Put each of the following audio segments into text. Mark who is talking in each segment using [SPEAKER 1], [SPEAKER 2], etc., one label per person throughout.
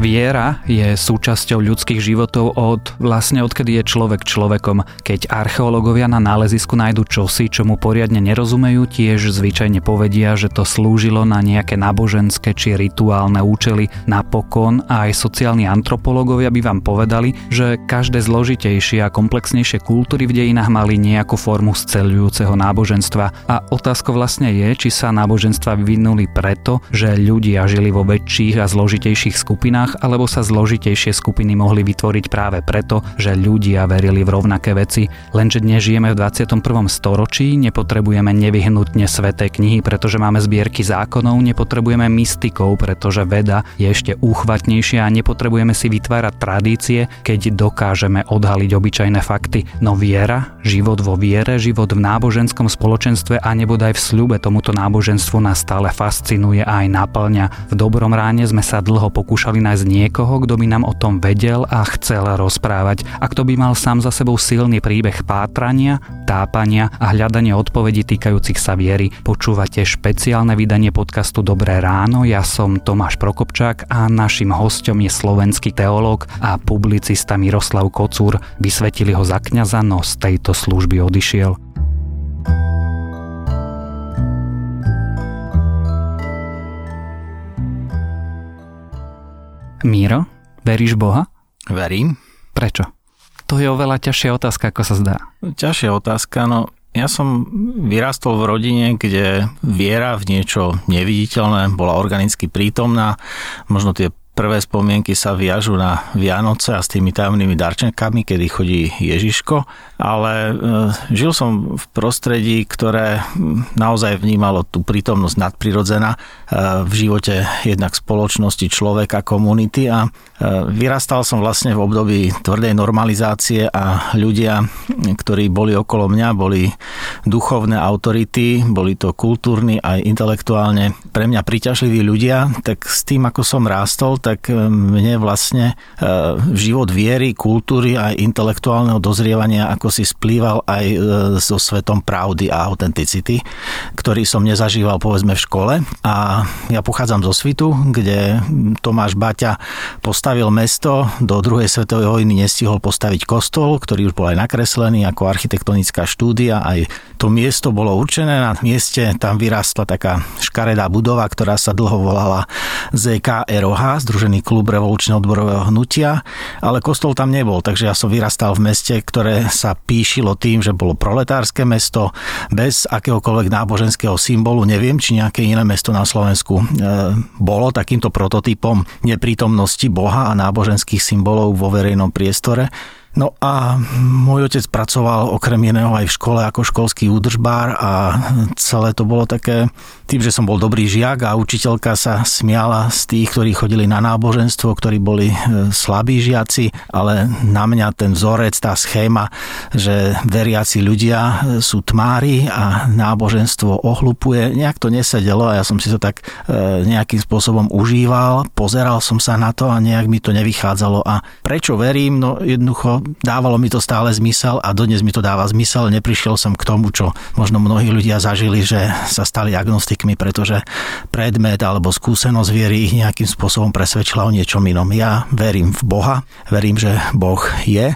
[SPEAKER 1] Viera je súčasťou ľudských životov od vlastne odkedy je človek človekom. Keď archeológovia na nálezisku nájdu čosi, čomu poriadne nerozumejú, tiež zvyčajne povedia, že to slúžilo na nejaké náboženské či rituálne účely. Napokon aj sociálni antropológovia by vám povedali, že každé zložitejšie a komplexnejšie kultúry v dejinách mali nejakú formu scelujúceho náboženstva. A otázka vlastne je, či sa náboženstva vyvinuli preto, že ľudia žili vo väčších a zložitejších skupinách skupinách, alebo sa zložitejšie skupiny mohli vytvoriť práve preto, že ľudia verili v rovnaké veci. Lenže dnes žijeme v 21. storočí, nepotrebujeme nevyhnutne sveté knihy, pretože máme zbierky zákonov, nepotrebujeme mystikov, pretože veda je ešte úchvatnejšia a nepotrebujeme si vytvárať tradície, keď dokážeme odhaliť obyčajné fakty. No viera, život vo viere, život v náboženskom spoločenstve a nebodaj v sľube tomuto náboženstvu nás stále fascinuje a aj naplňa. V dobrom ráne sme sa dlho pokúšali nájsť nájsť niekoho, kto by nám o tom vedel a chcel rozprávať a kto by mal sám za sebou silný príbeh pátrania, tápania a hľadania odpovedí týkajúcich sa viery. Počúvate špeciálne vydanie podcastu Dobré ráno, ja som Tomáš Prokopčák a našim hostom je slovenský teológ a publicista Miroslav Kocúr. Vysvetili ho za kňaza, no z tejto služby odišiel. Míro, veríš Boha?
[SPEAKER 2] Verím.
[SPEAKER 1] Prečo? To je oveľa ťažšia otázka, ako sa zdá.
[SPEAKER 2] Ťažšia otázka, no ja som vyrastol v rodine, kde viera v niečo neviditeľné bola organicky prítomná. Možno tie prvé spomienky sa viažu na Vianoce a s tými tajomnými darčenkami, kedy chodí Ježiško, ale e, žil som v prostredí, ktoré naozaj vnímalo tú prítomnosť nadprirodzená e, v živote jednak spoločnosti, človeka, komunity a vyrastal som vlastne v období tvrdej normalizácie a ľudia, ktorí boli okolo mňa, boli duchovné autority, boli to kultúrni aj intelektuálne pre mňa príťažliví ľudia, tak s tým, ako som rástol, tak e, mne vlastne e, život viery, kultúry a intelektuálneho dozrievania ako si splýval aj e, so svetom pravdy a autenticity, ktorý som nezažíval povedzme v škole. A ja pochádzam zo Svitu, kde Tomáš Baťa postavil mesto, do druhej svetovej vojny nestihol postaviť kostol, ktorý už bol aj nakreslený ako architektonická štúdia. Aj to miesto bolo určené. Na mieste tam vyrastla taká škaredá budova, ktorá sa dlho volala ZKROH, Združený klub revolučného odborového hnutia, ale kostol tam nebol, takže ja som vyrastal v meste, ktoré sa píšilo tým, že bolo proletárske mesto, bez akéhokoľvek náboženského symbolu. Neviem, či nejaké iné mesto na Slovensku e, bolo takýmto prototypom neprítomnosti Boha a náboženských symbolov vo verejnom priestore. No a môj otec pracoval okrem iného aj v škole ako školský údržbár a celé to bolo také, tým, že som bol dobrý žiak a učiteľka sa smiala z tých, ktorí chodili na náboženstvo, ktorí boli e, slabí žiaci, ale na mňa ten vzorec, tá schéma, že veriaci ľudia e, sú tmári a náboženstvo ohlupuje, nejak to nesedelo a ja som si to tak e, nejakým spôsobom užíval, pozeral som sa na to a nejak mi to nevychádzalo a prečo verím? No jednoducho dávalo mi to stále zmysel a dodnes mi to dáva zmysel. Neprišiel som k tomu, čo možno mnohí ľudia zažili, že sa stali agnostikmi, pretože predmet alebo skúsenosť viery ich nejakým spôsobom presvedčila o niečom inom. Ja verím v Boha, verím, že Boh je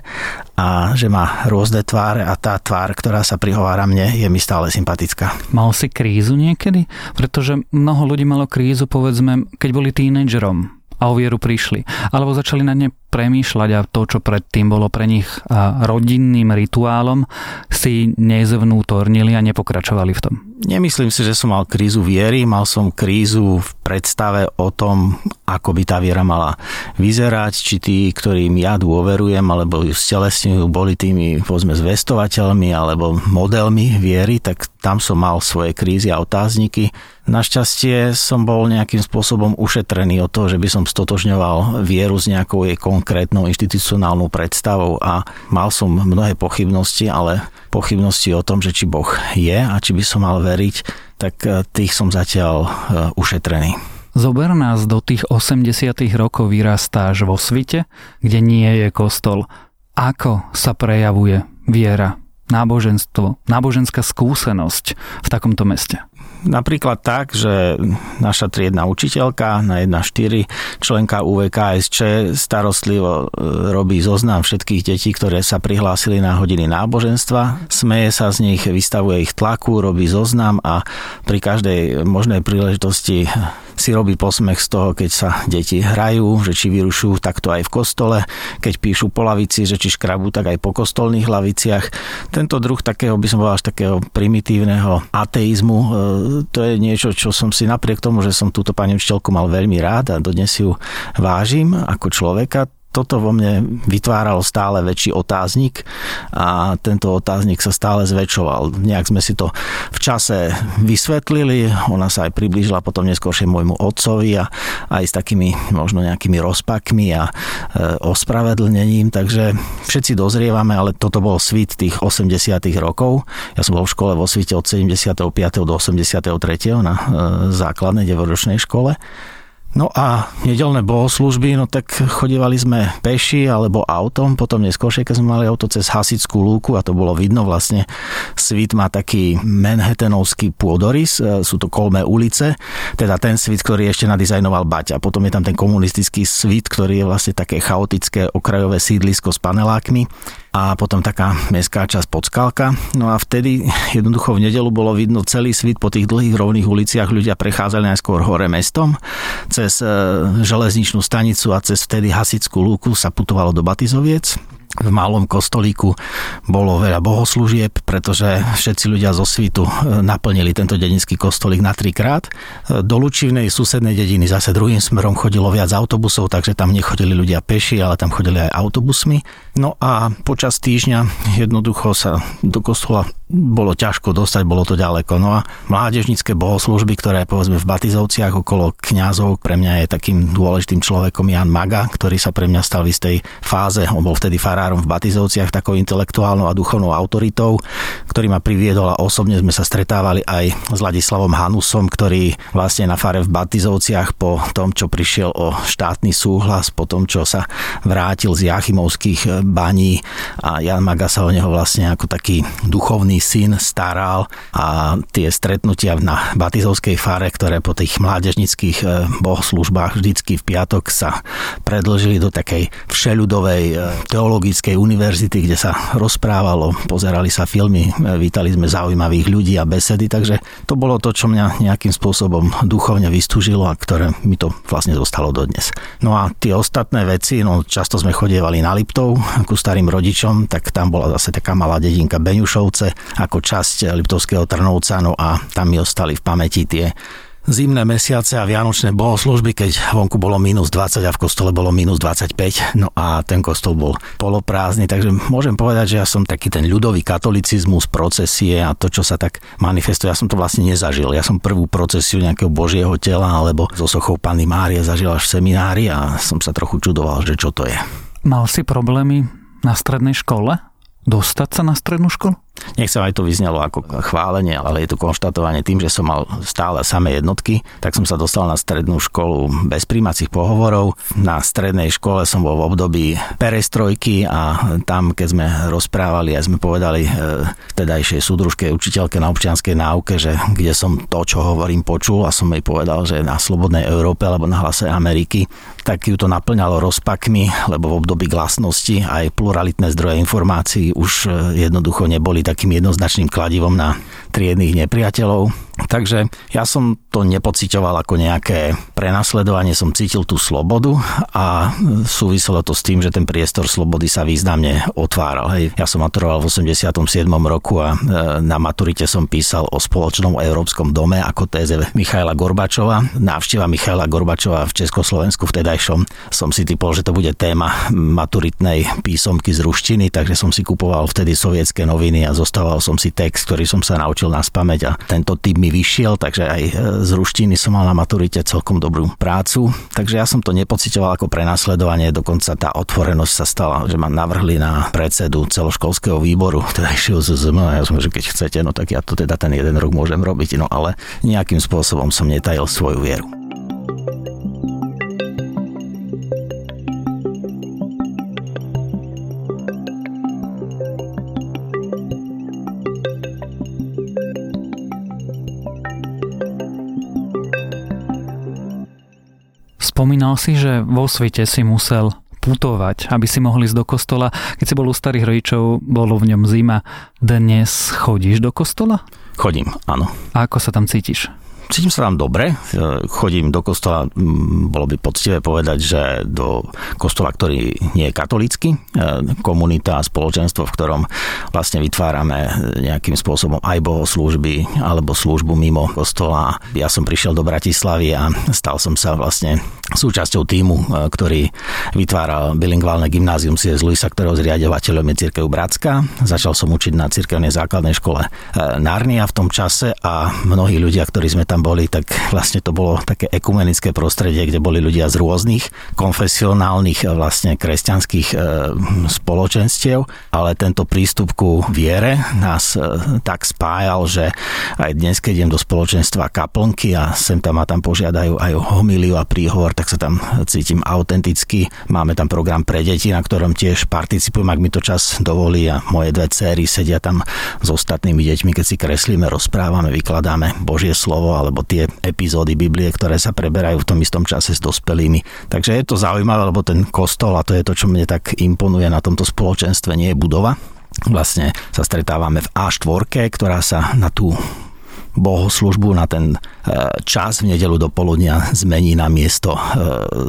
[SPEAKER 2] a že má rôzne tváre a tá tvár, ktorá sa prihovára mne, je mi stále sympatická.
[SPEAKER 1] Mal si krízu niekedy? Pretože mnoho ľudí malo krízu, povedzme, keď boli tínedžerom a o vieru prišli. Alebo začali na ne premýšľať a to, čo predtým bolo pre nich rodinným rituálom, si nezvnútornili a nepokračovali v tom.
[SPEAKER 2] Nemyslím si, že som mal krízu viery, mal som krízu v predstave o tom, ako by tá viera mala vyzerať, či tí, ktorým ja dôverujem, alebo ju stelesňujú, boli tými, povedzme, zvestovateľmi alebo modelmi viery, tak tam som mal svoje krízy a otázniky. Našťastie som bol nejakým spôsobom ušetrený od toho, že by som stotožňoval vieru s nejakou jej konkrétnou inštitucionálnou predstavou a mal som mnohé pochybnosti, ale pochybnosti o tom, že či Boh je a či by som mal veriť, tak eh, tých som zatiaľ eh, ušetrený.
[SPEAKER 1] Zober nás do tých 80 rokov vyrastáš vo svite, kde nie je kostol. Ako sa prejavuje viera, náboženstvo, náboženská skúsenosť v takomto meste?
[SPEAKER 2] Napríklad tak, že naša triedna učiteľka na 1.4 členka UVKSČ starostlivo e, robí zoznam všetkých detí, ktoré sa prihlásili na hodiny náboženstva, smeje sa z nich, vystavuje ich tlaku, robí zoznam a pri každej možnej príležitosti si robí posmech z toho, keď sa deti hrajú, že či vyrušujú takto aj v kostole, keď píšu po lavici, že či škrabú tak aj po kostolných laviciach. Tento druh takého, by som povedal, až takého primitívneho ateizmu, e, to je niečo, čo som si napriek tomu, že som túto pani učiteľku mal veľmi rád a dodnes ju vážim ako človeka, toto vo mne vytváralo stále väčší otáznik a tento otáznik sa stále zväčšoval. Nejak sme si to v čase vysvetlili, ona sa aj priblížila potom neskôršie môjmu otcovi a aj s takými možno nejakými rozpakmi a e, ospravedlnením, takže všetci dozrievame, ale toto bol svit tých 80 rokov. Ja som bol v škole vo svite od 75. do 83. na e, základnej devoročnej škole No a nedelné bohoslužby, no tak chodívali sme peši alebo autom, potom neskôršie, keď sme mali auto cez Hasickú lúku a to bolo vidno vlastne. Svit má taký manhattanovský pôdorys, e, sú to kolmé ulice, teda ten svit, ktorý ešte nadizajnoval Baťa. Potom je tam ten komunistický svit, ktorý je vlastne také chaotické okrajové sídlisko s panelákmi a potom taká mestská časť Podskalka. No a vtedy jednoducho v nedelu bolo vidno celý svit po tých dlhých rovných uliciach. Ľudia prechádzali najskôr hore mestom, cez e, železničnú stanicu a cez vtedy hasickú lúku sa putovalo do Batizoviec v malom kostolíku bolo veľa bohoslúžieb, pretože všetci ľudia zo svitu e, naplnili tento dedinský kostolík na trikrát. E, do Lučivnej susednej dediny zase druhým smerom chodilo viac autobusov, takže tam nechodili ľudia peši, ale tam chodili aj autobusmi. No a počas týždňa jednoducho sa do kostola bolo ťažko dostať, bolo to ďaleko. No a mládežnické bohoslužby, ktoré povedzme v Batizovciach okolo kňazov, pre mňa je takým dôležitým človekom Jan Maga, ktorý sa pre mňa stal v istej fáze, on bol vtedy farárom v Batizovciach, takou intelektuálnou a duchovnou autoritou, ktorý ma priviedol a osobne sme sa stretávali aj s Ladislavom Hanusom, ktorý vlastne na fare v Batizovciach po tom, čo prišiel o štátny súhlas, po tom, čo sa vrátil z Jachimovských baní a Jan Maga sa o neho vlastne ako taký duchovný syn staral a tie stretnutia na Batizovskej fare, ktoré po tých mládežnických e, bohoslužbách vždycky v piatok sa predlžili do takej všeľudovej e, teologickej univerzity, kde sa rozprávalo, pozerali sa filmy, e, vítali sme zaujímavých ľudí a besedy, takže to bolo to, čo mňa nejakým spôsobom duchovne vystúžilo a ktoré mi to vlastne zostalo dodnes. No a tie ostatné veci, no často sme chodievali na Liptov, ku starým rodičom, tak tam bola zase taká malá dedinka Beňušovce ako časť Liptovského Trnovca, no a tam mi ostali v pamäti tie zimné mesiace a vianočné bohoslužby, keď vonku bolo minus 20 a v kostole bolo minus 25, no a ten kostol bol poloprázdny, takže môžem povedať, že ja som taký ten ľudový katolicizmus, procesie a to, čo sa tak manifestuje, ja som to vlastne nezažil. Ja som prvú procesiu nejakého božieho tela alebo so sochou Panny Márie zažil až v seminári a som sa trochu čudoval, že čo to je.
[SPEAKER 1] Mal si problémy na strednej škole? Dostať sa na strednú školu?
[SPEAKER 2] Nechcem aj to vyznelo ako chválenie, ale je to konštatovanie tým, že som mal stále samé jednotky, tak som sa dostal na strednú školu bez príjmacích pohovorov. Na strednej škole som bol v období perestrojky a tam, keď sme rozprávali a sme povedali e, vtedajšej súdružke učiteľke na občianskej náuke, že kde som to, čo hovorím, počul a som jej povedal, že na Slobodnej Európe alebo na hlase Ameriky, tak ju to naplňalo rozpakmi, lebo v období glasnosti aj pluralitné zdroje informácií už e, jednoducho neboli takým jednoznačným kladivom na triedných nepriateľov. Takže ja som to nepocitoval ako nejaké prenasledovanie, som cítil tú slobodu a súviselo to s tým, že ten priestor slobody sa významne otváral. Hej. Ja som maturoval v 87. roku a e, na maturite som písal o spoločnom európskom dome ako téze Michaila Gorbačova. Návšteva Michaila Gorbačova v Československu vtedajšom som si typol, že to bude téma maturitnej písomky z ruštiny, takže som si kupoval vtedy sovietské noviny a zostával som si text, ktorý som sa naučil na spameť a tento typ mi vyšiel, takže aj e, z ruštiny som mal na maturite celkom dobrú prácu. Takže ja som to nepocitoval ako prenasledovanie, dokonca tá otvorenosť sa stala, že ma navrhli na predsedu celoškolského výboru, teda išiel z ZM a ja som, že keď chcete, no tak ja to teda ten jeden rok môžem robiť, no ale nejakým spôsobom som netajil svoju vieru.
[SPEAKER 1] Spomínal si, že vo svete si musel putovať, aby si mohli ísť do kostola. Keď si bol u starých rodičov, bolo v ňom zima. Dnes chodíš do kostola?
[SPEAKER 2] Chodím, áno.
[SPEAKER 1] A ako sa tam cítiš?
[SPEAKER 2] Cítim sa tam dobre, chodím do kostola, bolo by poctivé povedať, že do kostola, ktorý nie je katolícky, e, komunita a spoločenstvo, v ktorom vlastne vytvárame nejakým spôsobom aj bohoslúžby alebo službu mimo kostola. Ja som prišiel do Bratislavy a stal som sa vlastne súčasťou týmu, e, ktorý vytváral bilingválne gymnázium C.S. Luisa, ktorého zriadovateľom je Cirkev Bratská. Začal som učiť na cirkevnej základnej škole Narnia v tom čase a mnohí ľudia, ktorí sme tam boli, tak vlastne to bolo také ekumenické prostredie, kde boli ľudia z rôznych konfesionálnych e, vlastne kresťanských e, spoločenstiev, ale tento prístup ku viere nás e, tak spájal, že aj dnes, keď idem do spoločenstva kaplnky a sem tam ma tam požiadajú aj o homiliu a príhovor, tak sa tam cítim autenticky. Máme tam program pre deti, na ktorom tiež participujem, ak mi to čas dovolí a moje dve céry sedia tam s ostatnými deťmi, keď si kreslíme, rozprávame, vykladáme Božie slovo alebo tie epizódy Biblie, ktoré sa preberajú v tom istom čase s dospelými. Takže je to zaujímavé, lebo ten kostol, a to je to, čo mne tak imponuje na tomto spoločenstve, nie je budova, vlastne sa stretávame v A4, ktorá sa na tú bohoslužbu na ten e, čas v nedelu do poludnia zmení na miesto, e,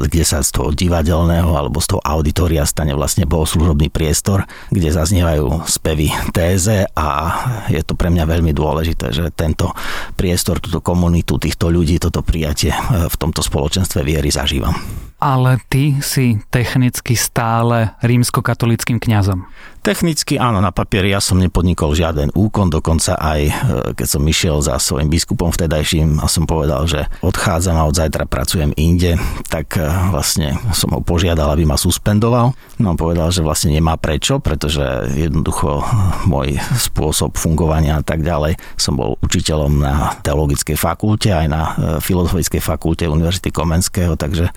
[SPEAKER 2] kde sa z toho divadelného alebo z toho auditoria stane vlastne bohoslužobný priestor, kde zaznievajú spevy téze a je to pre mňa veľmi dôležité, že tento priestor, túto komunitu, týchto ľudí, toto prijatie e, v tomto spoločenstve viery zažívam.
[SPEAKER 1] Ale ty si technicky stále rímskokatolickým kňazom.
[SPEAKER 2] Technicky áno, na papieri ja som nepodnikol žiaden úkon, dokonca aj e, keď som išiel za svojim biskupom vtedajším a som povedal, že odchádzam a od zajtra pracujem inde, tak e, vlastne som ho požiadal, aby ma suspendoval. No povedal, že vlastne nemá prečo, pretože jednoducho môj spôsob fungovania a tak ďalej. Som bol učiteľom na teologickej fakulte, aj na e, filozofickej fakulte Univerzity Komenského, takže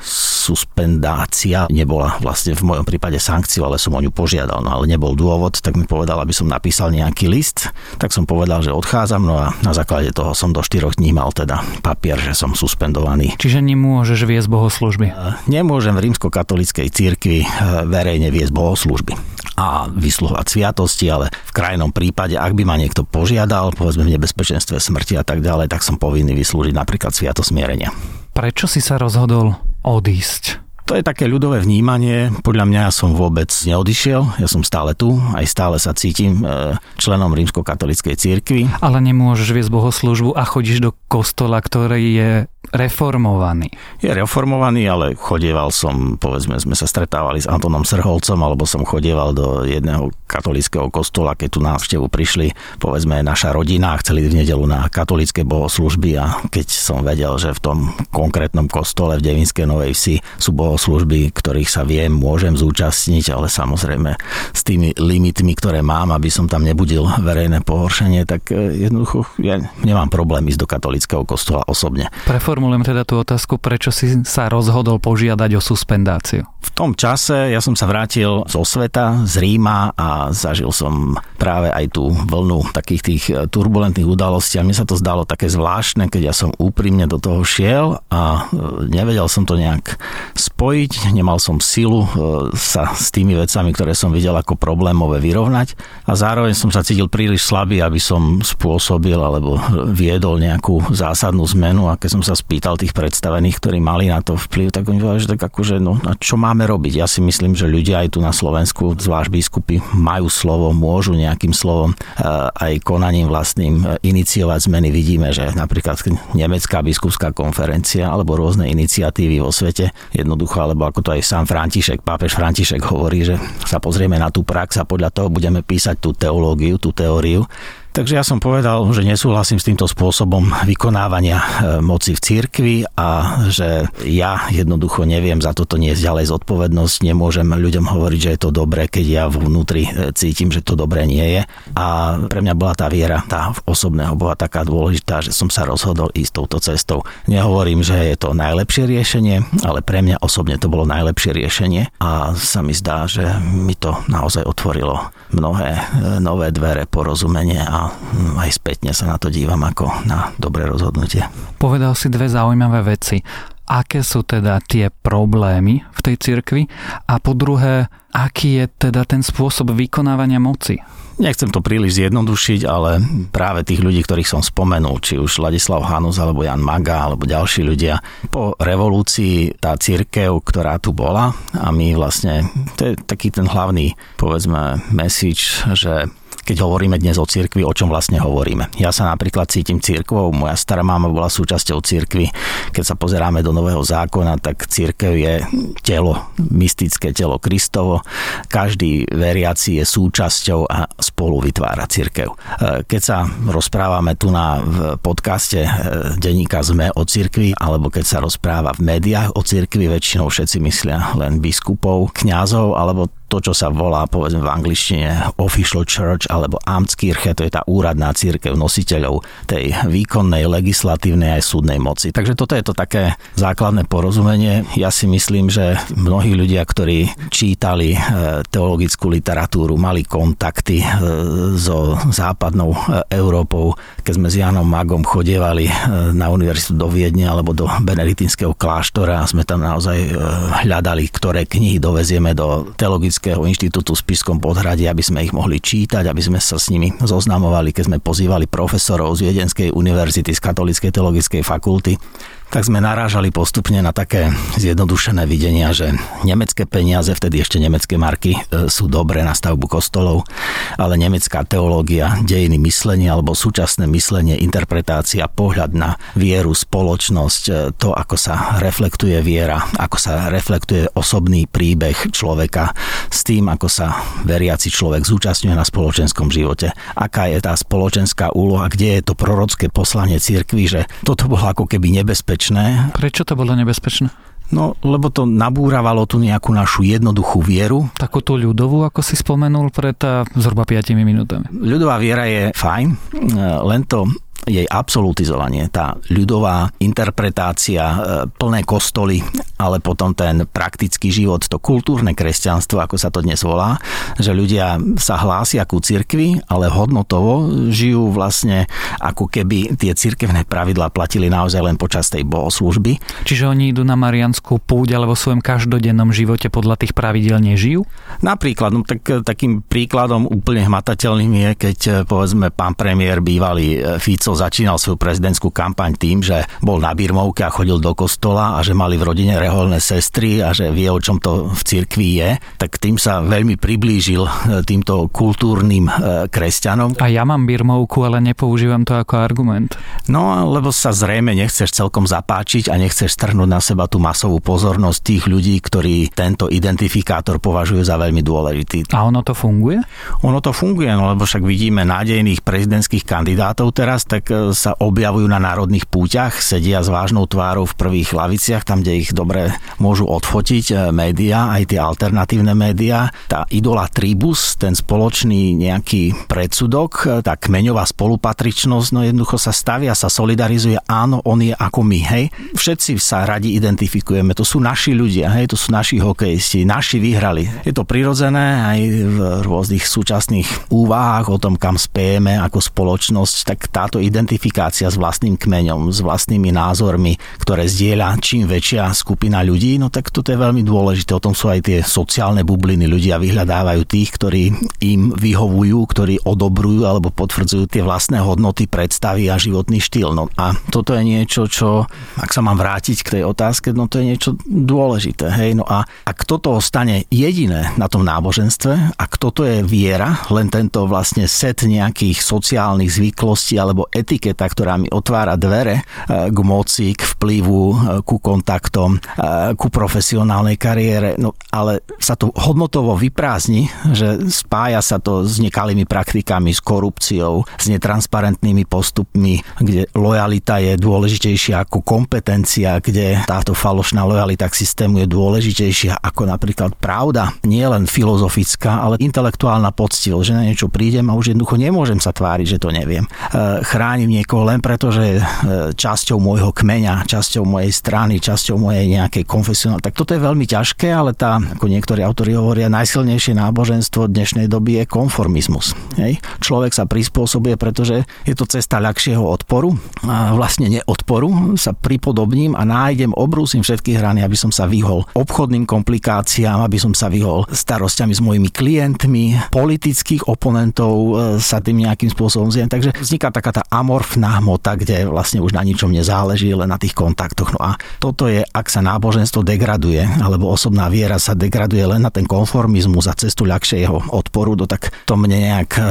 [SPEAKER 2] suspendácia nebola vlastne v mojom prípade sankciou, ale som o ňu požiadal, no ale nebol dôvod, tak mi povedal, aby som napísal nejaký list. Tak som povedal, že odchádzam, no a na základe toho som do 4 dní mal teda papier, že som suspendovaný.
[SPEAKER 1] Čiže nemôžeš viesť bohoslužby? E,
[SPEAKER 2] nemôžem v rímskokatolíckej cirkvi e, verejne viesť bohoslužby a vysluhovať sviatosti, ale v krajnom prípade, ak by ma niekto požiadal, povedzme v nebezpečenstve smrti a tak ďalej, tak som povinný vyslúžiť napríklad sviatosť smierenia.
[SPEAKER 1] Prečo si sa rozhodol odísť?
[SPEAKER 2] To je také ľudové vnímanie. Podľa mňa ja som vôbec neodišiel. Ja som stále tu. Aj stále sa cítim e, členom rímskokatolíckej cirkvi.
[SPEAKER 1] Ale nemôžeš viesť bohoslužbu a chodíš do kostola, ktorý je reformovaný.
[SPEAKER 2] Je reformovaný, ale chodieval som, povedzme, sme sa stretávali s Antonom Srholcom, alebo som chodieval do jedného katolického kostola, keď tu návštevu prišli, povedzme, naša rodina a chceli v nedelu na katolické bohoslužby a keď som vedel, že v tom konkrétnom kostole v Devinskej Novej Vsi sú bohoslužby, ktorých sa viem, môžem zúčastniť, ale samozrejme s tými limitmi, ktoré mám, aby som tam nebudil verejné pohoršenie, tak eh, jednoducho ja nemám problém ísť do katolického kostola osobne.
[SPEAKER 1] Prefor- preformulujem teda tú otázku, prečo si sa rozhodol požiadať o suspendáciu.
[SPEAKER 2] V tom čase ja som sa vrátil zo sveta, z Ríma a zažil som práve aj tú vlnu takých tých e, turbulentných udalostí a mne sa to zdalo také zvláštne, keď ja som úprimne do toho šiel a e, nevedel som to nejak spojiť, nemal som silu e, sa s tými vecami, ktoré som videl ako problémové vyrovnať a zároveň som sa cítil príliš slabý, aby som spôsobil alebo viedol nejakú zásadnú zmenu a keď som sa spýtal tých predstavených, ktorí mali na to vplyv, tak oni povedali, že tak akože, no a čo máme robiť? Ja si myslím, že ľudia aj tu na Slovensku, zvlášť biskupy, majú slovo, môžu nejakým slovom eh, aj konaním vlastným eh, iniciovať zmeny. Vidíme, že napríklad Nemecká biskupská konferencia alebo rôzne iniciatívy vo svete, jednoducho, alebo ako to aj sám František, pápež František hovorí, že sa pozrieme na tú prax a podľa toho budeme písať tú teológiu, tú teóriu. Takže ja som povedal, že nesúhlasím s týmto spôsobom vykonávania e, moci v cirkvi a že ja jednoducho neviem za toto niesť ďalej zodpovednosť. Nemôžem ľuďom hovoriť, že je to dobré, keď ja vnútri e, cítim, že to dobré nie je. A pre mňa bola tá viera, tá osobného bola taká dôležitá, že som sa rozhodol ísť touto cestou. Nehovorím, že je to najlepšie riešenie, ale pre mňa osobne to bolo najlepšie riešenie a sa mi zdá, že mi to naozaj otvorilo mnohé e, nové dvere, porozumenie a Mm, aj spätne sa na to dívam ako na dobré rozhodnutie.
[SPEAKER 1] Povedal si dve zaujímavé veci. aké sú teda tie problémy v tej cirkvi a po druhé, aký je teda ten spôsob vykonávania moci?
[SPEAKER 2] Nechcem to príliš zjednodušiť, ale práve tých ľudí, ktorých som spomenul, či už Ladislav Hanus, alebo Jan Maga, alebo ďalší ľudia, po revolúcii tá církev, ktorá tu bola a my vlastne, to je taký ten hlavný, povedzme, message, že keď hovoríme dnes o cirkvi, o čom vlastne hovoríme. Ja sa napríklad cítim cirkvou, moja stará máma bola súčasťou cirkvy. Keď sa pozeráme do Nového zákona, tak cirkev je telo, mystické telo Kristovo. Každý veriaci je súčasťou a spolu vytvára cirkev. E, keď sa rozprávame tu na podcaste e, denníka ZME o cirkvi, alebo keď sa rozpráva v médiách o cirkvi, väčšinou všetci myslia len biskupov, kňazov alebo to, čo sa volá povedzme v angličtine official church alebo Amtskirche, to je tá úradná církev nositeľov tej výkonnej, legislatívnej aj súdnej moci. Takže toto je to také základné porozumenie. Ja si myslím, že mnohí ľudia, ktorí čítali e, teologickú literatúru, mali kontakty e, so západnou e, Európou, keď sme s Janom Magom chodievali na univerzitu do Viedne alebo do benediktinského kláštora a sme tam naozaj hľadali, ktoré knihy dovezieme do teologického Slovenského inštitútu v Spiskom podhrade, aby sme ich mohli čítať, aby sme sa s nimi zoznamovali, keď sme pozývali profesorov z Viedenskej univerzity, z Katolíckej teologickej fakulty tak sme narážali postupne na také zjednodušené videnia, že nemecké peniaze, vtedy ešte nemecké marky, e, sú dobré na stavbu kostolov, ale nemecká teológia, dejiny myslenia alebo súčasné myslenie, interpretácia, pohľad na vieru, spoločnosť, e, to, ako sa reflektuje viera, ako sa reflektuje osobný príbeh človeka s tým, ako sa veriaci človek zúčastňuje na spoločenskom živote. Aká je tá spoločenská úloha, kde je to prorocké poslanie cirkvi, že toto bolo ako keby nebezpečné nebezpečné.
[SPEAKER 1] Prečo to bolo nebezpečné?
[SPEAKER 2] No, lebo to nabúravalo tu nejakú našu jednoduchú vieru.
[SPEAKER 1] Takú tú ľudovú, ako si spomenul pred zhruba 5 minútami.
[SPEAKER 2] Ľudová viera je fajn, len to jej absolutizovanie, tá ľudová interpretácia, e, plné kostoly, ale potom ten praktický život, to kultúrne kresťanstvo, ako sa to dnes volá, že ľudia sa hlásia ku cirkvi, ale hodnotovo žijú vlastne ako keby tie cirkevné pravidlá platili naozaj len počas tej bohoslužby.
[SPEAKER 1] Čiže oni idú na Marianskú púť, ale vo svojom každodennom živote podľa tých pravidel nežijú?
[SPEAKER 2] Napríklad, no tak, takým príkladom úplne hmatateľným je, keď povedzme pán premiér bývalý e, Fico Fico začínal svoju prezidentskú kampaň tým, že bol na Birmovke a chodil do kostola a že mali v rodine reholné sestry a že vie, o čom to v cirkvi je, tak tým sa veľmi priblížil e, týmto kultúrnym e, kresťanom.
[SPEAKER 1] A ja mám Birmovku, ale nepoužívam to ako argument.
[SPEAKER 2] No, lebo sa zrejme nechceš celkom zapáčiť a nechceš strhnúť na seba tú masovú pozornosť tých ľudí, ktorí tento identifikátor považujú za veľmi dôležitý.
[SPEAKER 1] A ono to funguje?
[SPEAKER 2] Ono to funguje, no lebo však vidíme nádejných prezidentských kandidátov teraz, tak tak e, sa objavujú na národných púťach, sedia s vážnou tvárou v prvých laviciach, tam, kde ich dobre môžu odfotiť e, médiá, aj tie alternatívne médiá. Tá idola tribus, ten spoločný nejaký predsudok, e, tá kmeňová spolupatričnosť, no jednoducho sa stavia, sa solidarizuje, áno, on je ako my, hej. Všetci sa radi identifikujeme, to sú naši ľudia, hej, to sú naši hokejisti, naši vyhrali. Je to prirodzené aj v rôznych súčasných úvahách o tom, kam spejeme ako spoločnosť, tak táto identifikácia s vlastným kmeňom, s vlastnými názormi, ktoré zdieľa čím väčšia skupina ľudí, no tak toto je veľmi dôležité. O tom sú aj tie sociálne bubliny. Ľudia vyhľadávajú tých, ktorí im vyhovujú, ktorí odobrujú alebo potvrdzujú tie vlastné hodnoty, predstavy a životný štýl. No a toto je niečo, čo, ak sa mám vrátiť k tej otázke, no to je niečo dôležité. Hej? No a ak toto ostane jediné na tom náboženstve, ak toto je viera, len tento vlastne set nejakých sociálnych zvyklostí alebo etiketa, ktorá mi otvára dvere e, k moci, k vplyvu, e, ku kontaktom, e, ku profesionálnej kariére, no ale sa to hodnotovo vyprázdni, že spája sa to s nekalými praktikami, s korupciou, s netransparentnými postupmi, kde lojalita je dôležitejšia ako kompetencia, kde táto falošná lojalita k systému je dôležitejšia ako napríklad pravda, nie len filozofická, ale intelektuálna poctivosť, že na niečo prídem a už jednoducho nemôžem sa tváriť, že to neviem chránim niekoho len preto, že je časťou môjho kmeňa, časťou mojej strany, časťou mojej nejakej konfesionálnej. Tak toto je veľmi ťažké, ale tá, ako niektorí autori hovoria, najsilnejšie náboženstvo dnešnej doby je konformizmus. Hej? Človek sa prispôsobuje, pretože je to cesta ľahšieho odporu, a vlastne neodporu, sa pripodobním a nájdem, obrúsim všetky hrany, aby som sa vyhol obchodným komplikáciám, aby som sa vyhol starostiami s mojimi klientmi, politických oponentov e, sa tým nejakým spôsobom zjem. Takže vzniká taká tá amorfná hmota, kde vlastne už na ničom nezáleží, len na tých kontaktoch. No a toto je, ak sa náboženstvo degraduje, alebo osobná viera sa degraduje len na ten konformizmus a cestu ľahšieho odporu, no tak to mne nejak e,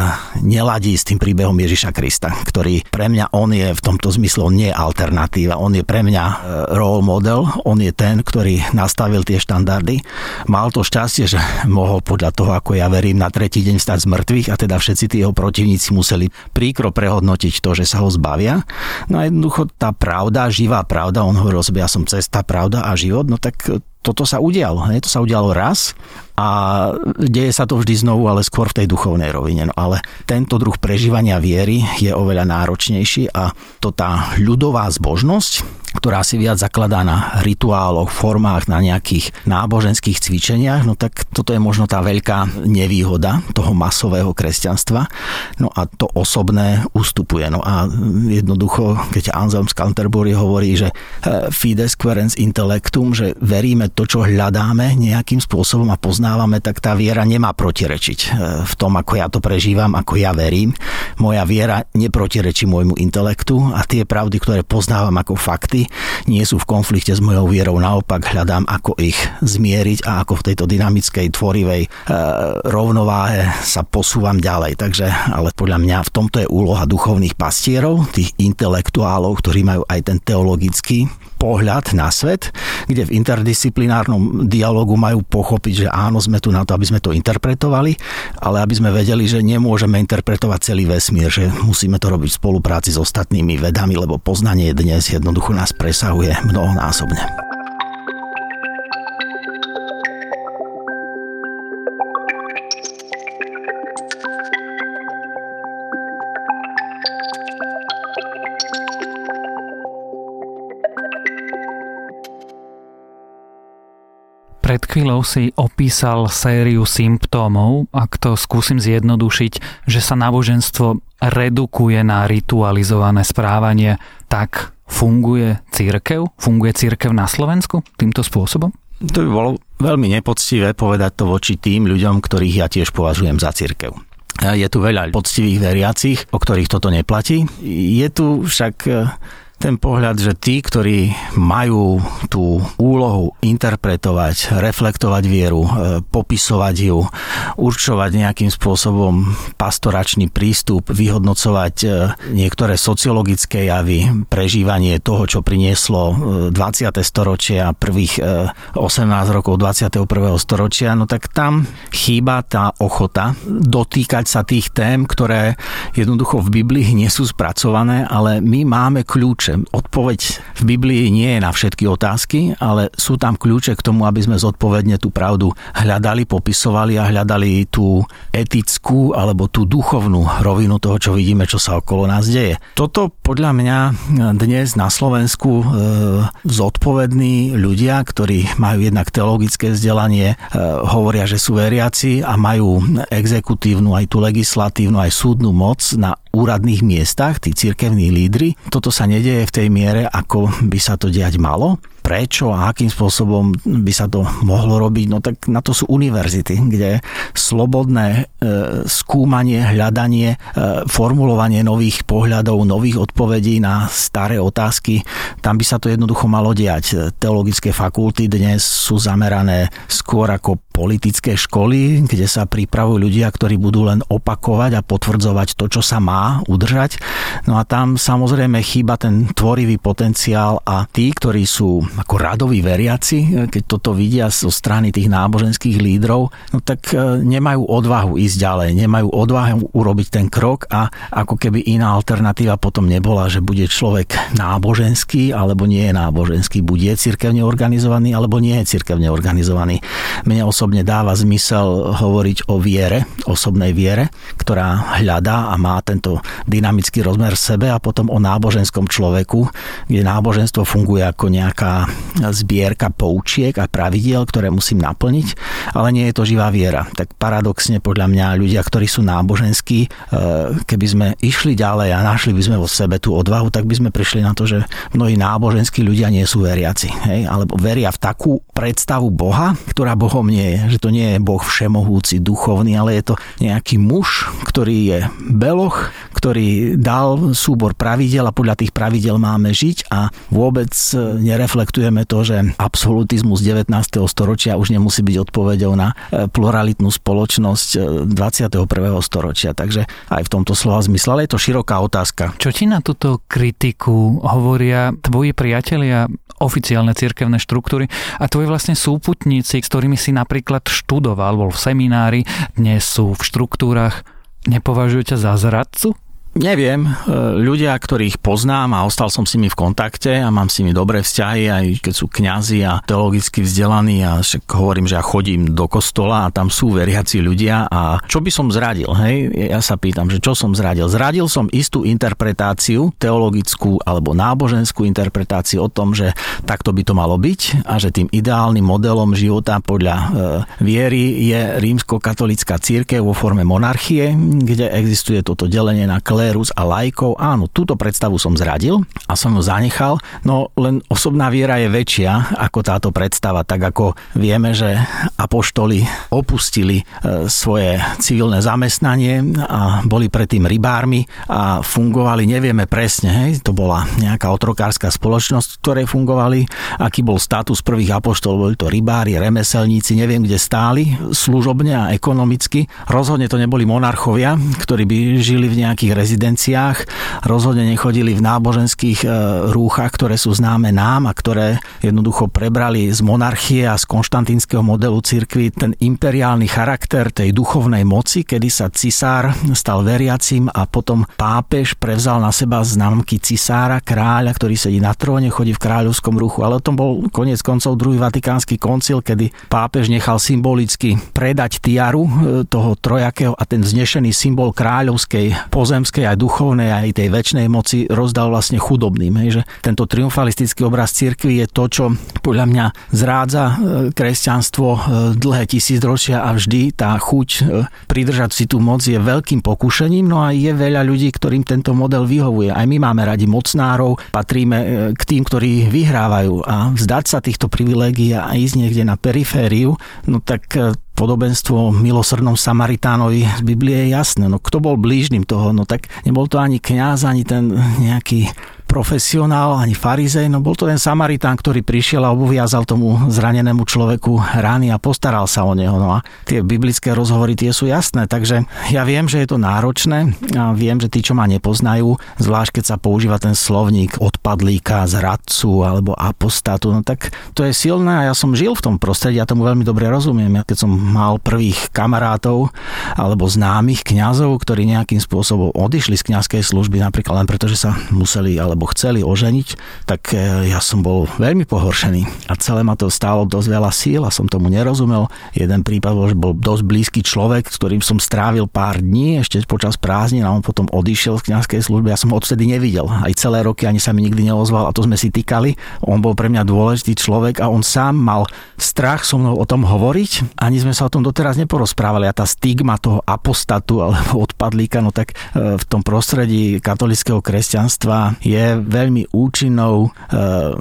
[SPEAKER 2] neladí s tým príbehom Ježiša Krista, ktorý pre mňa on je v tomto zmysle, nie je alternatíva, on je pre mňa e, role model, on je ten, ktorý nastavil tie štandardy. Mal to šťastie, že mohol podľa toho, ako ja verím, na tretí deň stať z mŕtvych a teda všetci tí jeho protivníci museli príkro prehodnotiť to, že sa ho zbavia. No a jednoducho tá pravda, živá pravda, on hovoril sebe, ja som cesta, pravda a život, no tak toto sa udialo. Hej? To sa udialo raz a deje sa to vždy znovu, ale skôr v tej duchovnej rovine. No ale tento druh prežívania viery je oveľa náročnejší a to tá ľudová zbožnosť, ktorá si viac zakladá na rituáloch, formách, na nejakých náboženských cvičeniach, no tak toto je možno tá veľká nevýhoda toho masového kresťanstva. No a to osobné ustupuje. No a jednoducho, keď Anselm z Canterbury hovorí, že eh, fides querens intellectum, že veríme to, čo hľadáme nejakým spôsobom a poznáme poznávame, tak tá viera nemá protirečiť e, v tom, ako ja to prežívam, ako ja verím. Moja viera neprotirečí môjmu intelektu a tie pravdy, ktoré poznávam ako fakty, nie sú v konflikte s mojou vierou. Naopak hľadám, ako ich zmieriť a ako v tejto dynamickej, tvorivej e, rovnováhe sa posúvam ďalej. Takže, ale podľa mňa v tomto je úloha duchovných pastierov, tých intelektuálov, ktorí majú aj ten teologický pohľad na svet, kde v interdisciplinárnom dialogu majú pochopiť, že áno, sme tu na to, aby sme to interpretovali, ale aby sme vedeli, že nemôžeme interpretovať celý vesmír, že musíme to robiť v spolupráci s ostatnými vedami, lebo poznanie dnes jednoducho nás presahuje mnohonásobne.
[SPEAKER 1] Pred chvíľou si opísal sériu symptómov, ak to skúsim zjednodušiť, že sa náboženstvo redukuje na ritualizované správanie, tak funguje církev? Funguje církev na Slovensku týmto spôsobom?
[SPEAKER 2] To by bolo veľmi nepoctivé povedať to voči tým ľuďom, ktorých ja tiež považujem za církev. Je tu veľa poctivých veriacich, o ktorých toto neplatí. Je tu však ten pohľad, že tí, ktorí majú tú úlohu interpretovať, reflektovať vieru, e, popisovať ju, určovať nejakým spôsobom pastoračný prístup, vyhodnocovať e, niektoré sociologické javy, prežívanie toho, čo prinieslo 20. E, storočie a prvých 18 rokov 21. storočia, no tak tam chýba tá ochota dotýkať sa tých tém, ktoré jednoducho v Biblii nie sú spracované, ale my máme kľúč kľúče. Odpoveď v Biblii nie je na všetky otázky, ale sú tam kľúče k tomu, aby sme zodpovedne tú pravdu hľadali, popisovali a hľadali tú etickú alebo tú duchovnú rovinu toho, čo vidíme, čo sa okolo nás deje. Toto podľa mňa dnes na Slovensku e, zodpovední ľudia, ktorí majú jednak teologické vzdelanie, e, hovoria, že sú veriaci a majú exekutívnu aj tú legislatívnu aj súdnu moc na úradných miestach, tí cirkevní lídry. Toto sa nedieje v tej miere, ako by sa to diať malo prečo a akým spôsobom by sa to mohlo robiť, no tak na to sú univerzity, kde slobodné skúmanie, hľadanie, e, formulovanie nových pohľadov, nových odpovedí na staré otázky, tam by sa to jednoducho malo diať. Teologické fakulty dnes sú zamerané skôr ako politické školy, kde sa pripravujú ľudia, ktorí budú len opakovať a potvrdzovať to, čo sa má udržať. No a tam samozrejme chýba ten tvorivý potenciál a tí, ktorí sú ako radoví veriaci, keď toto vidia zo strany tých náboženských lídrov, no tak e, nemajú odvahu ísť ďalej, nemajú odvahu urobiť ten krok a ako keby iná alternatíva potom nebola, že bude človek náboženský alebo nie je náboženský, bude cirkevne organizovaný alebo nie je cirkevne organizovaný. Mne osobne dáva zmysel hovoriť o viere, osobnej viere, ktorá hľadá a má tento dynamický rozmer v sebe a potom o náboženskom človeku, kde náboženstvo funguje ako nejaká zbierka poučiek a pravidiel, ktoré musím naplniť, ale nie je to živá viera. Tak paradoxne podľa mňa ľudia, ktorí sú náboženskí, e, keby sme išli ďalej a našli by sme vo sebe tú odvahu, tak by sme prišli na to, že mnohí náboženskí ľudia nie sú veriaci. Hej? Alebo veria v takú predstavu Boha, ktorá Bohom nie je. Že to nie je Boh všemohúci, duchovný, ale je to nejaký muž, ktorý je beloch, ktorý dal súbor pravidel a podľa tých pravidel máme žiť a vôbec nereflektujeme to, že absolutizmus 19. storočia už nemusí byť odpovedou na e, pluralitnú spoločnosť 21. E, storočia. Takže aj v tomto slova zmysle, ale je to široká otázka.
[SPEAKER 1] Čo ti na túto kritiku hovoria tvoji priatelia, oficiálne cirkevné štruktúry a tvoji vlastne súputníci, s ktorými si napríklad študoval, bol v seminári, dnes sú v štruktúrach, nepovažujú ťa za zradcu?
[SPEAKER 2] Neviem, e, ľudia, ktorých poznám a ostal som s nimi v kontakte a mám s nimi dobré vzťahy, aj keď sú kňazi a teologicky vzdelaní a však hovorím, že ja chodím do kostola a tam sú veriaci ľudia a čo by som zradil, hej? Ja sa pýtam, že čo som zradil? Zradil som istú interpretáciu, teologickú alebo náboženskú interpretáciu o tom, že takto by to malo byť a že tým ideálnym modelom života podľa e, viery je rímsko-katolická církev vo forme monarchie, kde existuje toto delenie na kler klérus a lajkov. Áno, túto predstavu som zradil a som ju zanechal, no len osobná viera je väčšia ako táto predstava, tak ako vieme, že apoštoli opustili e, svoje civilné zamestnanie a boli predtým rybármi a fungovali, nevieme presne, hej, to bola nejaká otrokárska spoločnosť, v ktorej fungovali, aký bol status prvých apoštolov, boli to rybári, remeselníci, neviem kde stáli, služobne a ekonomicky. Rozhodne to neboli monarchovia, ktorí by žili v nejakých rezidenciách rezidenciách, rozhodne nechodili v náboženských e, rúchach, ktoré sú známe nám a ktoré jednoducho prebrali z monarchie a z konštantínskeho modelu cirkvi ten imperiálny charakter tej duchovnej moci, kedy sa cisár stal veriacim a potom pápež prevzal na seba známky cisára, kráľa, ktorý sedí na tróne, chodí v kráľovskom ruchu. Ale o tom bol konec koncov druhý vatikánsky koncil, kedy pápež nechal symbolicky predať tiaru e, toho trojakého a ten vznešený symbol kráľovskej pozemskej aj duchovnej, aj tej väčšnej moci rozdal vlastne chudobným. Hej, že tento triumfalistický obraz cirkvi je to, čo podľa mňa zrádza e, kresťanstvo e, dlhé tisícročia a vždy tá chuť e, pridržať si tú moc je veľkým pokušením, no a je veľa ľudí, ktorým tento model vyhovuje. Aj my máme radi mocnárov, patríme k tým, ktorí vyhrávajú a vzdať sa týchto privilégií a ísť niekde na perifériu, no tak podobenstvo milosrdnom Samaritánovi z Biblie je jasné. No kto bol blížnym toho? No tak nebol to ani kňaz, ani ten nejaký profesionál, ani farizej, no bol to ten Samaritán, ktorý prišiel a obuviazal tomu zranenému človeku rány a postaral sa o neho. No a tie biblické rozhovory tie sú jasné, takže ja viem, že je to náročné a viem, že tí, čo ma nepoznajú, zvlášť keď sa používa ten slovník odpadlíka, zradcu alebo apostatu, no tak to je silné a ja som žil v tom prostredí, ja tomu veľmi dobre rozumiem. Ja keď som mal prvých kamarátov alebo známych kňazov, ktorí nejakým spôsobom odišli z kňazskej služby, napríklad len preto, že sa museli alebo alebo chceli oženiť, tak e, ja som bol veľmi pohoršený. A celé ma to stálo dosť veľa síl a som tomu nerozumel. Jeden prípad bol, dosť blízky človek, s ktorým som strávil pár dní ešte počas prázdnin a on potom odišiel z kňazskej služby. Ja som ho odtedy nevidel. Aj celé roky ani sa mi nikdy neozval a to sme si týkali. On bol pre mňa dôležitý človek a on sám mal strach so mnou o tom hovoriť. Ani sme sa o tom doteraz neporozprávali. A tá stigma toho apostatu alebo odpadlíka, no tak e, v tom prostredí katolického kresťanstva je veľmi účinnou e,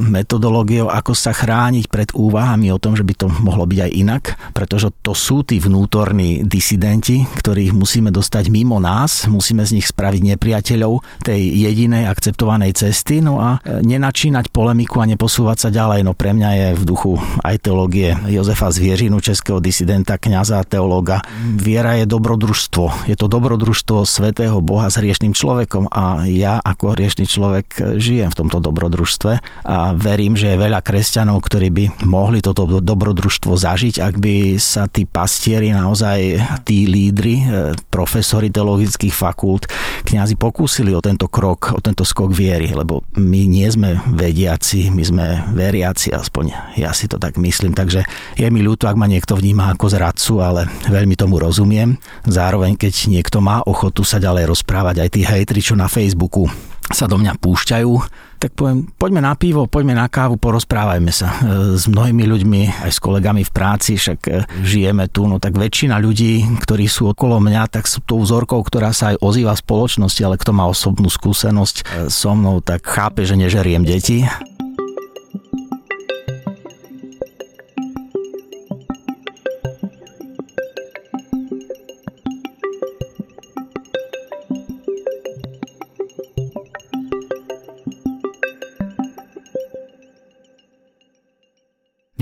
[SPEAKER 2] metodológiou, ako sa chrániť pred úvahami o tom, že by to mohlo byť aj inak, pretože to sú tí vnútorní disidenti, ktorých musíme dostať mimo nás, musíme z nich spraviť nepriateľov tej jedinej akceptovanej cesty, no a e, nenačínať polemiku a neposúvať sa ďalej. No pre mňa je v duchu aj teológie Jozefa Zvieřinu, českého disidenta, kňaza a teológa. Viera je dobrodružstvo. Je to dobrodružstvo svetého Boha s hriešným človekom a ja ako hriešný človek žijem v tomto dobrodružstve a verím, že je veľa kresťanov, ktorí by mohli toto dobrodružstvo zažiť, ak by sa tí pastieri, naozaj tí lídry, e, profesori teologických fakult, kňazi pokúsili o tento krok, o tento skok viery, lebo my nie sme vediaci, my sme veriaci, aspoň ja si to tak myslím, takže je mi ľúto, ak ma niekto vníma ako zradcu, ale veľmi tomu rozumiem. Zároveň, keď niekto má ochotu sa ďalej rozprávať, aj tí hejtri, čo na Facebooku sa do mňa púšťajú, tak poviem, poďme na pivo, poďme na kávu, porozprávajme sa. E, s mnohými ľuďmi, aj s kolegami v práci, však e, žijeme tu, no tak väčšina ľudí, ktorí sú okolo mňa, tak sú tou vzorkou, ktorá sa aj ozýva v spoločnosti, ale kto má osobnú skúsenosť e, so mnou, tak chápe, že nežeriem deti.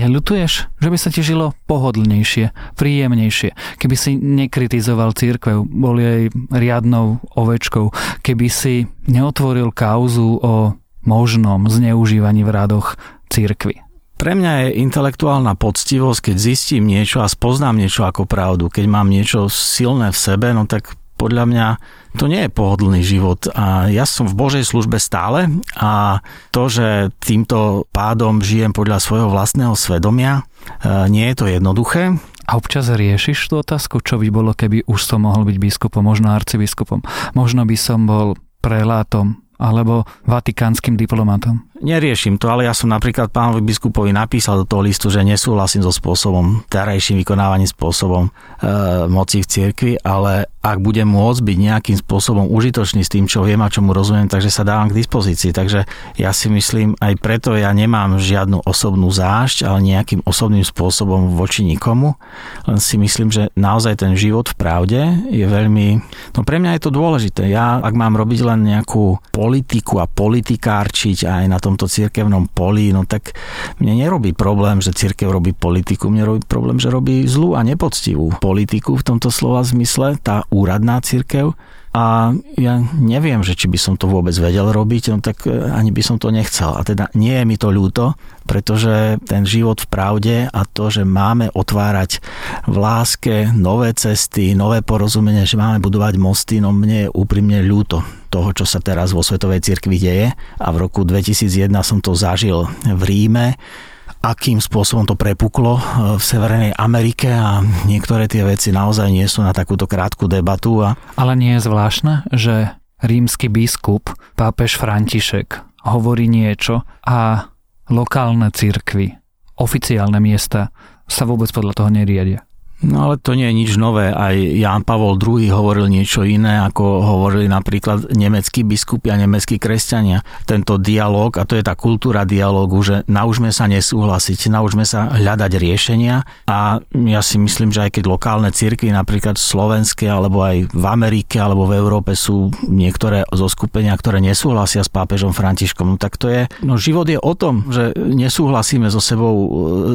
[SPEAKER 1] Ľutuješ, že by sa ti žilo pohodlnejšie, príjemnejšie, keby si nekritizoval církev, boli jej riadnou ovečkou, keby si neotvoril kauzu o možnom zneužívaní v radoch církvy.
[SPEAKER 2] Pre mňa je intelektuálna poctivosť, keď zistím niečo a spoznám niečo ako pravdu. Keď mám niečo silné v sebe, no tak podľa mňa to nie je pohodlný život a ja som v Božej službe stále a to, že týmto pádom žijem podľa svojho vlastného svedomia, e, nie je to jednoduché.
[SPEAKER 1] A občas riešiš tú otázku, čo by bolo, keby už som mohol byť biskupom, možno arcibiskupom, možno by som bol prelátom alebo vatikánskym diplomatom?
[SPEAKER 2] Neriešim to, ale ja som napríklad pánovi biskupovi napísal do toho listu, že nesúhlasím so spôsobom, terajším vykonávaním spôsobom e, moci v cirkvi, ale ak budem môcť byť nejakým spôsobom užitočný s tým, čo viem a čo mu rozumiem, takže sa dávam k dispozícii. Takže ja si myslím, aj preto ja nemám žiadnu osobnú zášť, ale nejakým osobným spôsobom voči nikomu. Len si myslím, že naozaj ten život v pravde je veľmi... No pre mňa je to dôležité. Ja, ak mám robiť len nejakú politiku a politikárčiť aj na tomto cirkevnom poli, no tak mne nerobí problém, že cirkev robí politiku, mne robí problém, že robí zlú a nepoctivú politiku v tomto slova zmysle. Tá úradná církev a ja neviem, že či by som to vôbec vedel robiť, no tak e, ani by som to nechcel. A teda nie je mi to ľúto, pretože ten život v pravde a to, že máme otvárať v láske nové cesty, nové porozumenie, že máme budovať mosty, no mne je úprimne ľúto toho, čo sa teraz vo Svetovej cirkvi deje. A v roku 2001 som to zažil v Ríme akým spôsobom to prepuklo eh, v Severnej Amerike a niektoré tie veci naozaj nie sú na takúto krátku debatu. A...
[SPEAKER 1] Ale nie je zvláštne, že rímsky biskup, pápež František, hovorí niečo a lokálne cirkvy, oficiálne miesta sa vôbec podľa toho neriadia.
[SPEAKER 2] No ale to nie je nič nové. Aj Ján Pavol II hovoril niečo iné, ako hovorili napríklad nemeckí biskupy a nemeckí kresťania. Tento dialog, a to je tá kultúra dialogu, že naučme sa nesúhlasiť, naučme sa hľadať riešenia a ja si myslím, že aj keď lokálne cirkvy, napríklad slovenské, alebo aj v Amerike, alebo v Európe sú niektoré zo skupenia, ktoré nesúhlasia s pápežom Františkom, no tak to je, no život je o tom, že nesúhlasíme so sebou,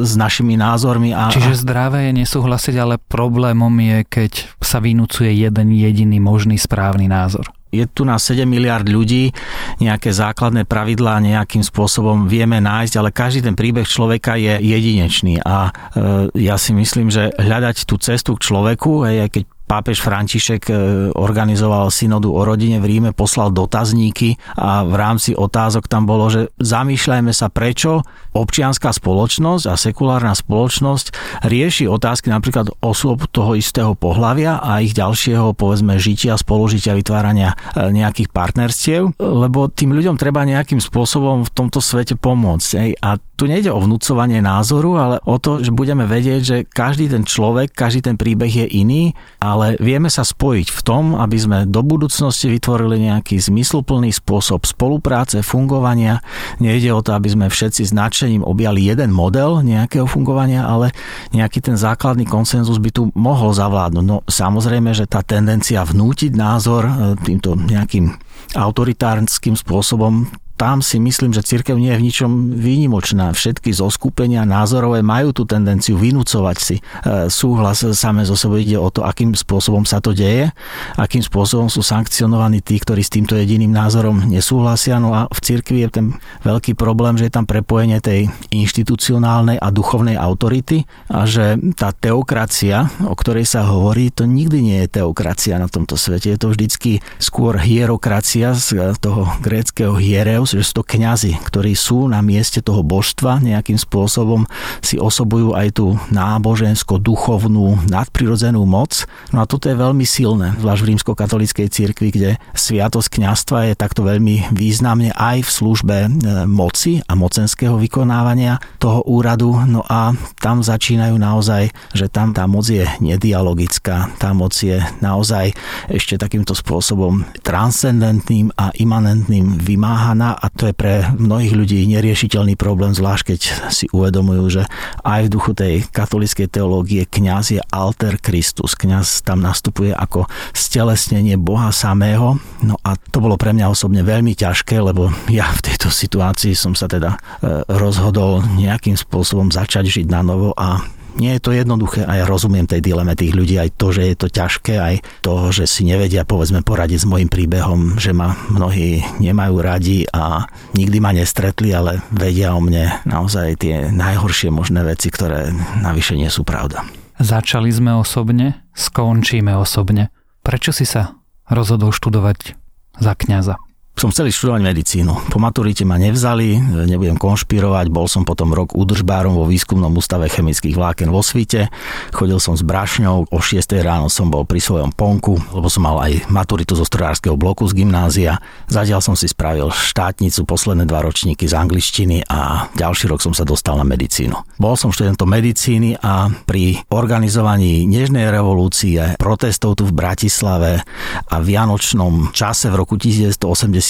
[SPEAKER 2] s našimi názormi. A,
[SPEAKER 1] Čiže zdravé je nesúhlasiť súhlasiť, ale problémom je, keď sa vynúcuje jeden jediný možný správny názor.
[SPEAKER 2] Je tu na 7 miliard ľudí, nejaké základné pravidlá nejakým spôsobom vieme nájsť, ale každý ten príbeh človeka je jedinečný. A e, ja si myslím, že hľadať tú cestu k človeku, aj keď pápež František e, organizoval synodu o rodine v Ríme, poslal dotazníky a v rámci otázok tam bolo, že zamýšľajme sa, prečo občianská spoločnosť a sekulárna spoločnosť rieši otázky napríklad osôb toho istého pohľavia a ich ďalšieho povedzme žitia, spolužitia, vytvárania e, nejakých partnerstiev, lebo tým ľuďom treba nejakým spôsobom v tomto svete pomôcť. A tu nejde o vnúcovanie názoru, ale o to, že budeme vedieť, že každý ten človek, každý ten príbeh je iný, ale vieme sa spojiť v tom, aby sme do budúcnosti vytvorili nejaký zmysluplný spôsob spolupráce, fungovania. Nejde o to, aby sme všetci s nadšením objali jeden model nejakého fungovania, ale nejaký ten základný konsenzus by tu mohol zavládnuť. No samozrejme, že tá tendencia vnútiť názor e, týmto nejakým autoritárským spôsobom tam si myslím, že církev nie je v ničom výnimočná. Všetky zoskupenia názorové majú tú tendenciu vynúcovať si e, súhlas same zo sebou. Ide o to, akým spôsobom sa to deje, akým spôsobom sú sankcionovaní tí, ktorí s týmto jediným názorom nesúhlasia. No a v cirkvi je ten veľký problém, že je tam prepojenie tej inštitucionálnej a duchovnej autority a že tá teokracia, o ktorej sa hovorí, to nikdy nie je teokracia na tomto svete. Je to vždycky skôr hierokracia z toho gréckého hiereus, že sú to kňazi, ktorí sú na mieste toho božstva, nejakým spôsobom si osobujú aj tú nábožensko-duchovnú nadprirodzenú moc. No a toto je veľmi silné, zvlášť v rímskokatolíckej cirkvi, kde sviatosť kňastva je takto veľmi významne aj v službe e, moci a mocenského vykonávania toho úradu. No a tam začínajú naozaj, že tam tá moc je nedialogická, tá moc je naozaj ešte takýmto spôsobom transcendentným a imanentným vymáhaná a to je pre mnohých ľudí neriešiteľný problém, zvlášť keď si uvedomujú, že aj v duchu tej katolíckej teológie kňaz je alter Christus. Kňaz tam nastupuje ako stelesnenie Boha samého. No a to bolo pre mňa osobne veľmi ťažké, lebo ja v tejto situácii som sa teda e, rozhodol nejakým spôsobom začať žiť na novo a nie je to jednoduché a ja rozumiem tej dileme tých ľudí, aj to, že je to ťažké, aj to, že si nevedia povedzme poradiť s môjim príbehom, že ma mnohí nemajú radi a nikdy ma nestretli, ale vedia o mne naozaj tie najhoršie možné veci, ktoré navyše nie sú pravda.
[SPEAKER 1] Začali sme osobne, skončíme osobne. Prečo si sa rozhodol študovať za kňaza?
[SPEAKER 2] Som chcel študovať medicínu. Po maturite ma nevzali, nebudem konšpirovať, bol som potom rok údržbárom vo výskumnom ústave chemických vláken vo Svite. Chodil som s brašňou, o 6 ráno som bol pri svojom ponku, lebo som mal aj maturitu zo strojárskeho bloku z gymnázia. Zatiaľ som si spravil štátnicu, posledné dva ročníky z angličtiny a ďalší rok som sa dostal na medicínu. Bol som študentom medicíny a pri organizovaní Nežnej revolúcie, protestov tu v Bratislave a vianočnom čase v roku 1980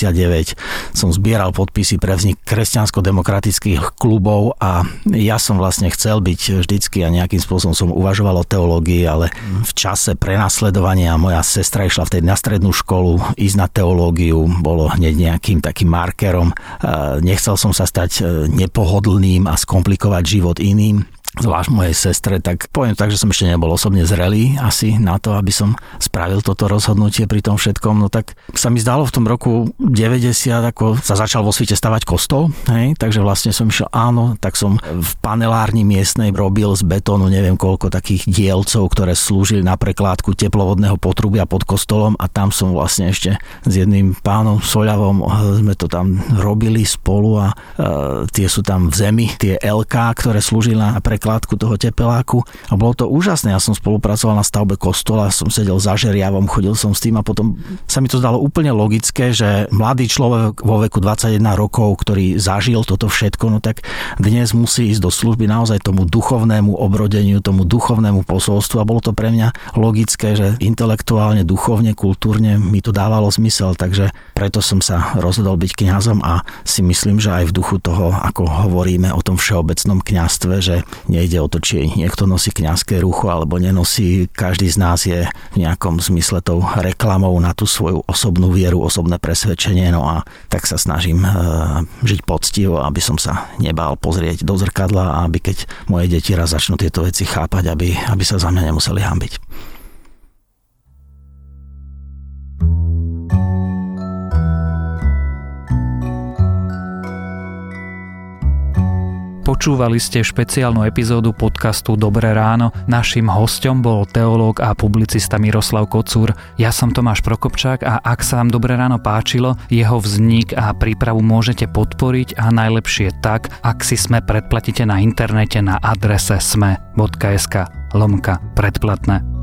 [SPEAKER 2] som zbieral podpisy pre vznik kresťansko-demokratických klubov a ja som vlastne chcel byť vždycky a nejakým spôsobom som uvažoval o teológii, ale v čase prenasledovania moja sestra išla v tej na strednú školu, ísť na teológiu bolo hneď nejakým takým markerom. Nechcel som sa stať e, nepohodlným a skomplikovať život iným zvlášť mojej sestre, tak poviem tak, že som ešte nebol osobne zrelý asi na to, aby som spravil toto rozhodnutie pri tom všetkom, no tak sa mi zdalo v tom roku 90, ako sa začal vo svete stavať kostol, hej, takže vlastne som išiel, áno, tak som v panelárni miestnej robil z betónu neviem koľko takých dielcov, ktoré slúžili na prekládku teplovodného potrubia pod kostolom a tam som vlastne ešte s jedným pánom Soľavom sme to tam robili spolu a e, tie sú tam v zemi, tie LK, ktoré slúžili na pre kládku toho tepeláku a bolo to úžasné. Ja som spolupracoval na stavbe kostola, som sedel za žeriavom, chodil som s tým a potom sa mi to zdalo úplne logické, že mladý človek vo veku 21 rokov, ktorý zažil toto všetko, no tak dnes musí ísť do služby naozaj tomu duchovnému obrodeniu, tomu duchovnému posolstvu a bolo to pre mňa logické, že intelektuálne, duchovne, kultúrne mi to dávalo zmysel, takže preto som sa rozhodol byť kňazom a si myslím, že aj v duchu toho, ako hovoríme o tom všeobecnom kňastve, že nejde o to, či niekto nosí kňazské rucho alebo nenosí. Každý z nás je v nejakom zmysle tou reklamou na tú svoju osobnú vieru, osobné presvedčenie. No a tak sa snažím e, žiť poctivo, aby som sa nebál pozrieť do zrkadla a aby keď moje deti raz začnú tieto veci chápať, aby, aby sa za mňa nemuseli hambiť.
[SPEAKER 1] Počúvali ste špeciálnu epizódu podcastu Dobré ráno. Naším hostom bol teológ a publicista Miroslav Kocúr. Ja som Tomáš Prokopčák a ak sa vám Dobré ráno páčilo, jeho vznik a prípravu môžete podporiť a najlepšie tak, ak si sme predplatíte na internete na adrese sme.sk lomka predplatné.